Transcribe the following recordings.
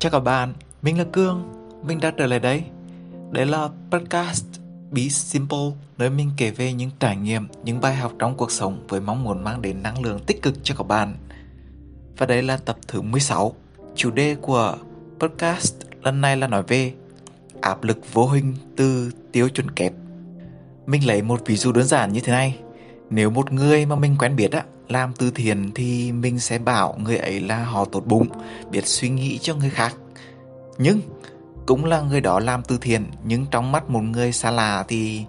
Chào các bạn, mình là Cương, mình đã trở lại đây. Đây là podcast Be Simple, nơi mình kể về những trải nghiệm, những bài học trong cuộc sống với mong muốn mang đến năng lượng tích cực cho các bạn. Và đây là tập thứ 16. Chủ đề của podcast lần này là nói về áp lực vô hình từ tiêu chuẩn kép. Mình lấy một ví dụ đơn giản như thế này. Nếu một người mà mình quen biết á làm từ thiện thì mình sẽ bảo người ấy là họ tốt bụng, biết suy nghĩ cho người khác. Nhưng cũng là người đó làm từ thiện nhưng trong mắt một người xa lạ thì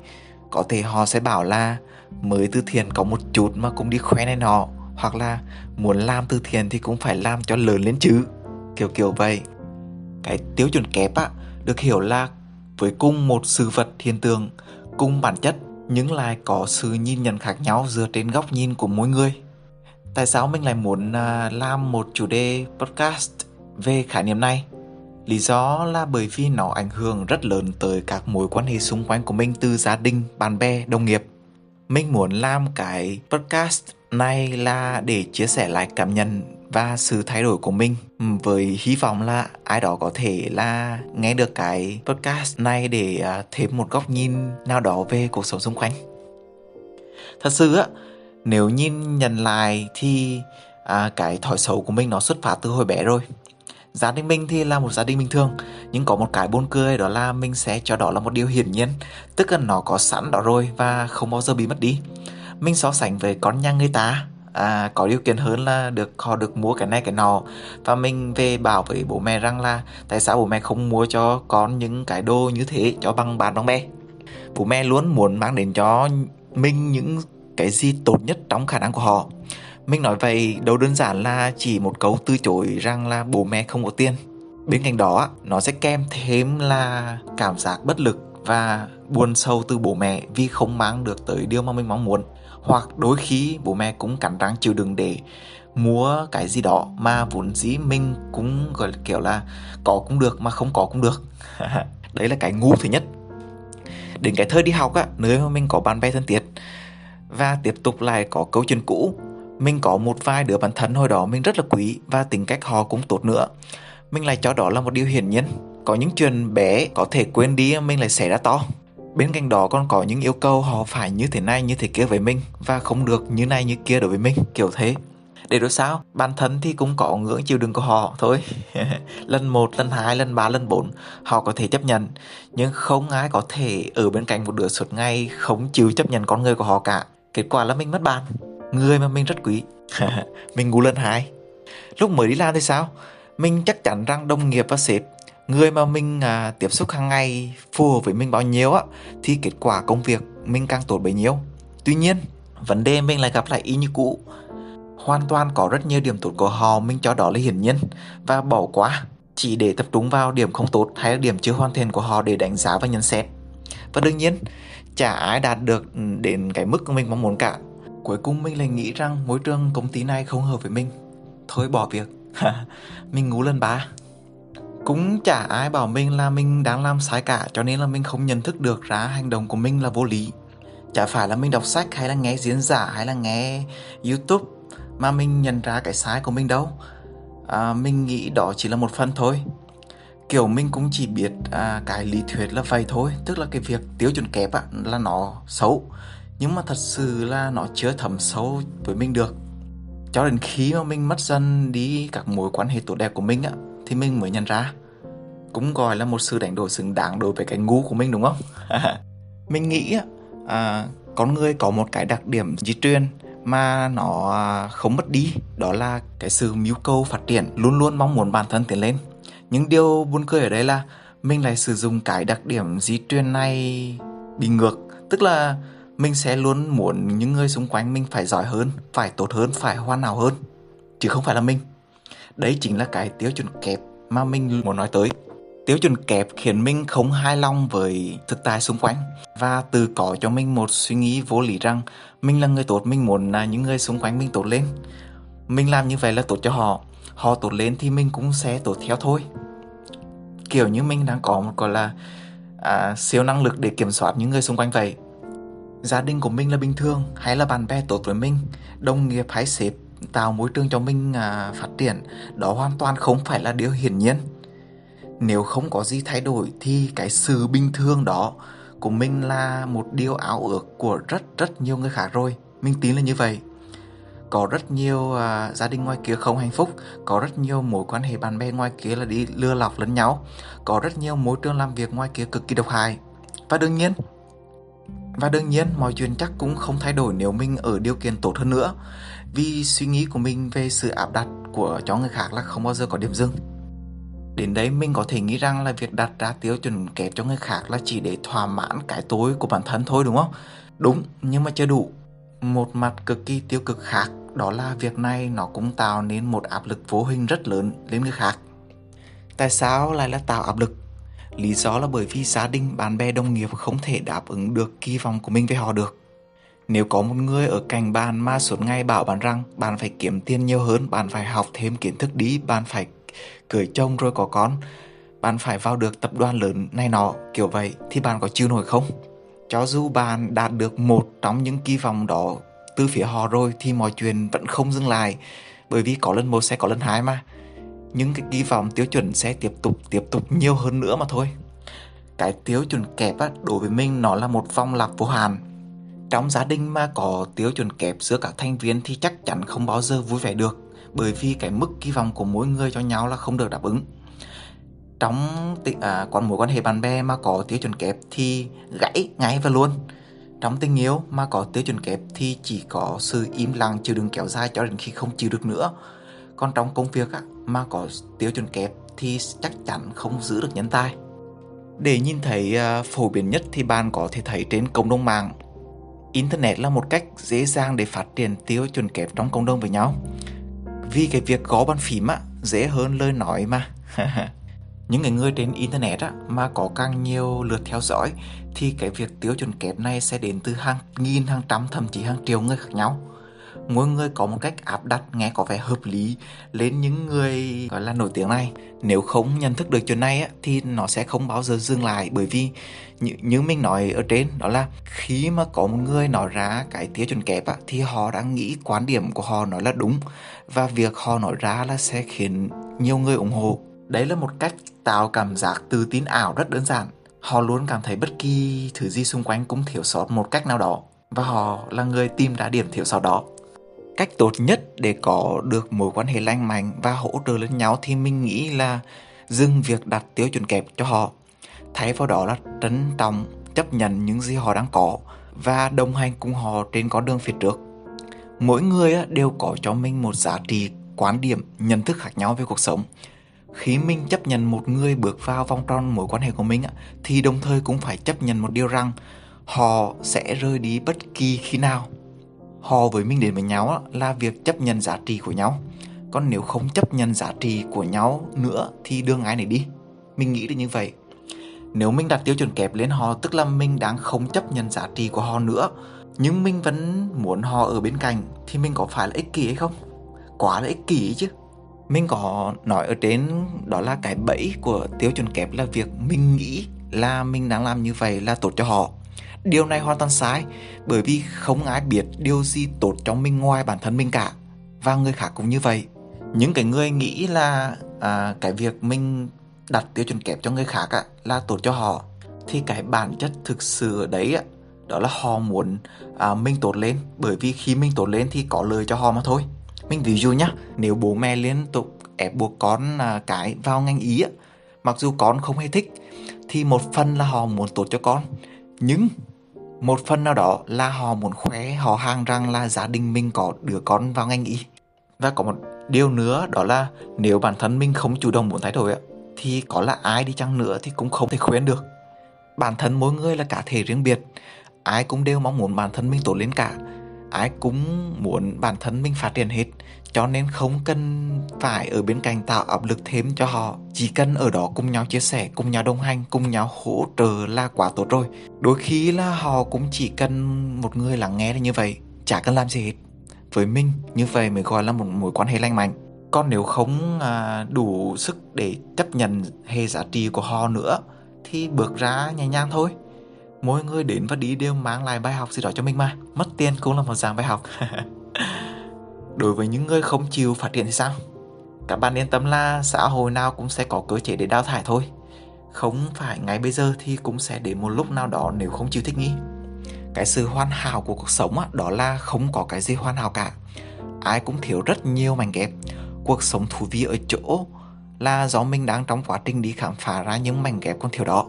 có thể họ sẽ bảo là mới từ thiện có một chút mà cũng đi khoe này nọ hoặc là muốn làm từ thiện thì cũng phải làm cho lớn lên chứ kiểu kiểu vậy cái tiêu chuẩn kép á được hiểu là với cùng một sự vật hiện tượng cùng bản chất nhưng lại có sự nhìn nhận khác nhau dựa trên góc nhìn của mỗi người tại sao mình lại muốn à, làm một chủ đề podcast về khái niệm này? Lý do là bởi vì nó ảnh hưởng rất lớn tới các mối quan hệ xung quanh của mình từ gia đình, bạn bè, đồng nghiệp. Mình muốn làm cái podcast này là để chia sẻ lại cảm nhận và sự thay đổi của mình với hy vọng là ai đó có thể là nghe được cái podcast này để à, thêm một góc nhìn nào đó về cuộc sống xung quanh. Thật sự á nếu nhìn nhận lại thì à, cái thói xấu của mình nó xuất phát từ hồi bé rồi. Gia đình mình thì là một gia đình bình thường nhưng có một cái buồn cười đó là mình sẽ cho đó là một điều hiển nhiên tức là nó có sẵn đó rồi và không bao giờ bị mất đi. Mình so sánh với con nhà người ta à, có điều kiện hơn là được họ được mua cái này cái nọ và mình về bảo với bố mẹ rằng là tại sao bố mẹ không mua cho con những cái đồ như thế cho bằng bạn bằng bè bố mẹ luôn muốn mang đến cho mình những cái gì tốt nhất trong khả năng của họ. Mình nói vậy đâu đơn giản là chỉ một câu từ chối rằng là bố mẹ không có tiền. Bên cạnh đó, nó sẽ kèm thêm là cảm giác bất lực và buồn sâu từ bố mẹ vì không mang được tới điều mà mình mong muốn. Hoặc đôi khi bố mẹ cũng cắn răng chịu đựng để mua cái gì đó mà vốn dĩ mình cũng, gọi là, kiểu là, có cũng được mà không có cũng được. Đấy là cái ngu thứ nhất. Đến cái thời đi học á, nơi mà mình có bạn bè thân thiết và tiếp tục lại có câu chuyện cũ. Mình có một vài đứa bạn thân hồi đó mình rất là quý và tính cách họ cũng tốt nữa. Mình lại cho đó là một điều hiển nhiên. Có những chuyện bé có thể quên đi, mình lại xảy ra to. Bên cạnh đó còn có những yêu cầu họ phải như thế này, như thế kia với mình và không được như này, như kia đối với mình, kiểu thế. Để rồi sao? Bản thân thì cũng có ngưỡng chịu đựng của họ, thôi. Lần một, lần hai, lần ba, lần bốn, họ có thể chấp nhận. Nhưng không ai có thể ở bên cạnh một đứa suốt ngày không chịu chấp nhận con người của họ cả kết quả là mình mất bạn. Người mà mình rất quý. Mình ngu lần hai lúc mới đi làm thì sao? Mình chắc chắn rằng đồng nghiệp và sếp người mà mình à, tiếp xúc hàng ngày phù hợp với mình bao nhiêu á thì kết quả công việc mình càng tốt bấy nhiêu. Tuy nhiên vấn đề mình lại gặp lại y như cũ. Hoàn toàn có rất nhiều điểm tốt của họ mình cho đó là hiển nhiên và bỏ qua. Chỉ để tập trung vào điểm không tốt hay là điểm chưa hoàn thiện của họ để đánh giá và nhận xét. Và đương nhiên chả ai đạt được đến cái mức mình mong muốn cả. Cuối cùng mình lại nghĩ rằng môi trường công ty này không hợp với mình. Thôi bỏ việc. Mình ngủ lần ba. Cũng chả ai bảo mình là mình đang làm sai cả cho nên là mình không nhận thức được ra hành động của mình là vô lý. Chả phải là mình đọc sách hay là nghe diễn giả hay là nghe youtube mà mình nhận ra cái sai của mình đâu. À, mình nghĩ đó chỉ là một phần thôi kiểu mình cũng chỉ biết à, cái lý thuyết là vậy thôi. Tức là cái việc tiêu chuẩn kép á, là nó xấu. Nhưng mà thật sự là nó chưa thẩm sâu với mình được. Cho đến khi mà mình mất dần đi các mối quan hệ tốt đẹp của mình á thì mình mới nhận ra. Cũng gọi là một sự đánh đổi xứng đáng đối với cái ngu của mình đúng không? Mình nghĩ à, con người có một cái đặc điểm di truyền mà nó à, không mất đi. Đó là cái sự mưu cầu phát triển luôn luôn mong muốn bản thân tiến lên nhưng điều buồn cười ở đây là mình lại sử dụng cái đặc điểm di truyền này bị ngược. Tức là mình sẽ luôn muốn những người xung quanh mình phải giỏi hơn, phải tốt hơn, phải hoàn hảo hơn, chứ không phải là mình. Đấy chính là cái tiêu chuẩn kép mà mình muốn nói tới. Tiêu chuẩn kép khiến mình không hài lòng với thực tại xung quanh và từ có cho mình một suy nghĩ vô lý rằng mình là người tốt, mình muốn là những người xung quanh mình tốt lên. Mình làm như vậy là tốt cho họ họ tụt lên thì mình cũng sẽ tụt theo thôi. Kiểu như mình đang có một gọi là à, siêu năng lực để kiểm soát những người xung quanh vậy. Gia đình của mình là bình thường hay là bạn bè tốt với mình đồng nghiệp hay sếp tạo môi trường cho mình à, phát triển đó hoàn toàn không phải là điều hiển nhiên. Nếu không có gì thay đổi thì cái sự bình thường đó của mình là một điều ảo ước của rất rất nhiều người khác rồi. Mình tin là như vậy có rất nhiều uh, gia đình ngoài kia không hạnh phúc có rất nhiều mối quan hệ bạn bè ngoài kia là đi lừa lọc lẫn nhau có rất nhiều môi trường làm việc ngoài kia cực kỳ độc hại. Và đương nhiên và đương nhiên mọi chuyện chắc cũng không thay đổi nếu mình ở điều kiện tốt hơn nữa vì suy nghĩ của mình về sự áp đặt của cho người khác là không bao giờ có điểm dừng. Đến đấy mình có thể nghĩ rằng là việc đặt ra tiêu chuẩn kép cho người khác là chỉ để thỏa mãn cái tối của bản thân thôi đúng không? Đúng nhưng mà chưa đủ. Một mặt cực kỳ tiêu cực khác đó là việc này nó cũng tạo nên một áp lực vô hình rất lớn lên người khác. Tại sao lại là tạo áp lực? Lý do là bởi vì gia đình, bạn bè, đồng nghiệp không thể đáp ứng được kỳ vọng của mình với họ được. Nếu có một người ở cạnh bạn mà suốt ngày bảo bạn rằng bạn phải kiếm tiền nhiều hơn, bạn phải học thêm kiến thức đi, bạn phải cưới chồng rồi có con, bạn phải vào được tập đoàn lớn này nọ, kiểu vậy, thì bạn có chịu nổi không? Cho dù bạn đạt được một trong những kỳ vọng đó từ phía họ rồi thì mọi chuyện vẫn không dừng lại bởi vì có lần một sẽ có lần hai mà. Nhưng cái kỳ vọng tiêu chuẩn sẽ tiếp tục tiếp tục nhiều hơn nữa mà thôi. Cái tiêu chuẩn kép á, đối với mình nó là một vòng lặp vô hạn. Trong gia đình mà có tiêu chuẩn kép giữa các thành viên thì chắc chắn không bao giờ vui vẻ được bởi vì cái mức kỳ vọng của mỗi người cho nhau là không được đáp ứng. Trong à, còn mối quan hệ bạn bè mà có tiêu chuẩn kép thì gãy ngay và luôn trong tình yêu mà có tiêu chuẩn kép thì chỉ có sự im lặng chịu đựng kéo dài cho đến khi không chịu được nữa. Còn trong công việc á, mà có tiêu chuẩn kép thì chắc chắn không giữ được nhân tài. Để nhìn thấy à, phổ biến nhất thì bạn có thể thấy trên cộng đồng mạng. Internet là một cách dễ dàng để phát triển tiêu chuẩn kép trong cộng đồng với nhau. Vì cái việc gõ bàn phím á dễ hơn lời nói mà. những người người trên internet á, mà có càng nhiều lượt theo dõi thì cái việc tiêu chuẩn kép này sẽ đến từ hàng nghìn hàng trăm thậm chí hàng triệu người khác nhau. Mỗi người có một cách áp đặt nghe có vẻ hợp lý lên những người gọi là nổi tiếng này. Nếu không nhận thức được chuyện này á, thì nó sẽ không bao giờ dừng lại. Bởi vì như, như mình nói ở trên đó là khi mà có một người nói ra cái tiêu chuẩn kép á, thì họ đã nghĩ quan điểm của họ nói là đúng. Và việc họ nói ra là sẽ khiến nhiều người ủng hộ đấy là một cách tạo cảm giác tự tin ảo rất đơn giản. Họ luôn cảm thấy bất kỳ thứ gì xung quanh cũng thiếu sót một cách nào đó, và họ là người tìm ra điểm thiếu sót đó. Cách tốt nhất để có được mối quan hệ lành mạnh và hỗ trợ lẫn nhau thì mình nghĩ là dừng việc đặt tiêu chuẩn kép cho họ. Thay vào đó là trân trọng, chấp nhận những gì họ đang có và đồng hành cùng họ trên con đường phía trước. Mỗi người đều có cho mình một giá trị, quan điểm, nhận thức khác nhau về cuộc sống khi mình chấp nhận một người bước vào vòng tròn mối quan hệ của mình thì đồng thời cũng phải chấp nhận một điều rằng họ sẽ rơi đi bất kỳ khi nào. Họ với mình đến với nhau là việc chấp nhận giá trị của nhau. Còn nếu không chấp nhận giá trị của nhau nữa thì đương ai này đi. Mình nghĩ là như vậy. Nếu mình đặt tiêu chuẩn kép lên họ, tức là mình đang không chấp nhận giá trị của họ nữa, nhưng mình vẫn muốn họ ở bên cạnh, thì mình có phải là ích kỷ hay không? Quá là ích kỷ chứ mình có nói ở trên đó là cái bẫy của tiêu chuẩn kép là việc mình nghĩ là mình đang làm như vậy là tốt cho họ. Điều này hoàn toàn sai bởi vì không ai biết điều gì tốt cho mình ngoài bản thân mình cả và người khác cũng như vậy. Những cái người nghĩ là à, cái việc mình đặt tiêu chuẩn kép cho người khác á, là tốt cho họ thì cái bản chất thực sự ở đấy á, đó là họ muốn à, mình tốt lên bởi vì khi mình tốt lên thì có lời cho họ mà thôi mình ví dụ nhá nếu bố mẹ liên tục ép buộc con à, cái vào ngành ý á, mặc dù con không hề thích thì một phần là họ muốn tốt cho con. Nhưng một phần nào đó là họ muốn khoe họ hàng rằng là gia đình mình có đứa con vào ngành y. Và có một điều nữa đó là nếu bản thân mình không chủ động muốn thay đổi thì có là ai đi chăng nữa thì cũng không thể khuyên được. Bản thân mỗi người là cả thể riêng biệt ai cũng đều mong muốn bản thân mình tốt lên cả ai cũng muốn bản thân mình phát triển hết cho nên không cần phải ở bên cạnh tạo áp lực thêm cho họ. Chỉ cần ở đó cùng nhau chia sẻ cùng nhau đồng hành cùng nhau hỗ trợ là quá tốt rồi. Đôi khi là họ cũng chỉ cần một người lắng nghe là như vậy chả cần làm gì hết. Với mình như vậy mới gọi là một mối quan hệ lành mạnh. Còn nếu không à, đủ sức để chấp nhận hệ giá trị của họ nữa thì bước ra nhẹ nhàng thôi mỗi người đến và đi đều mang lại bài học gì đó cho mình mà. Mất tiền cũng là một dạng bài học. Đối với những người không chịu phát triển thì sao? Các bạn yên tâm là xã hội nào cũng sẽ có cơ chế để đào thải thôi. Không phải ngay bây giờ thì cũng sẽ đến một lúc nào đó nếu không chịu thích nghi. Cái sự hoàn hảo của cuộc sống á, đó là không có cái gì hoàn hảo cả. Ai cũng thiếu rất nhiều mảnh ghép. Cuộc sống thú vị ở chỗ là do mình đang trong quá trình đi khám phá ra những mảnh ghép còn thiếu đó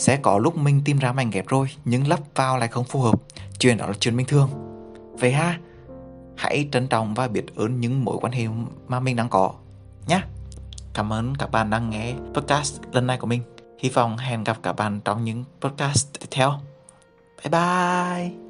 sẽ có lúc mình tìm ra mảnh ghép rồi, nhưng lắp vào lại không phù hợp. Chuyện đó là chuyện bình thường. Vậy ha, hãy trân trọng và biết ơn những mối quan hệ mà mình đang có nhé cảm ơn các bạn đang nghe podcast lần này của mình. Hy vọng hẹn gặp các bạn trong những podcast tiếp theo. Bye bye.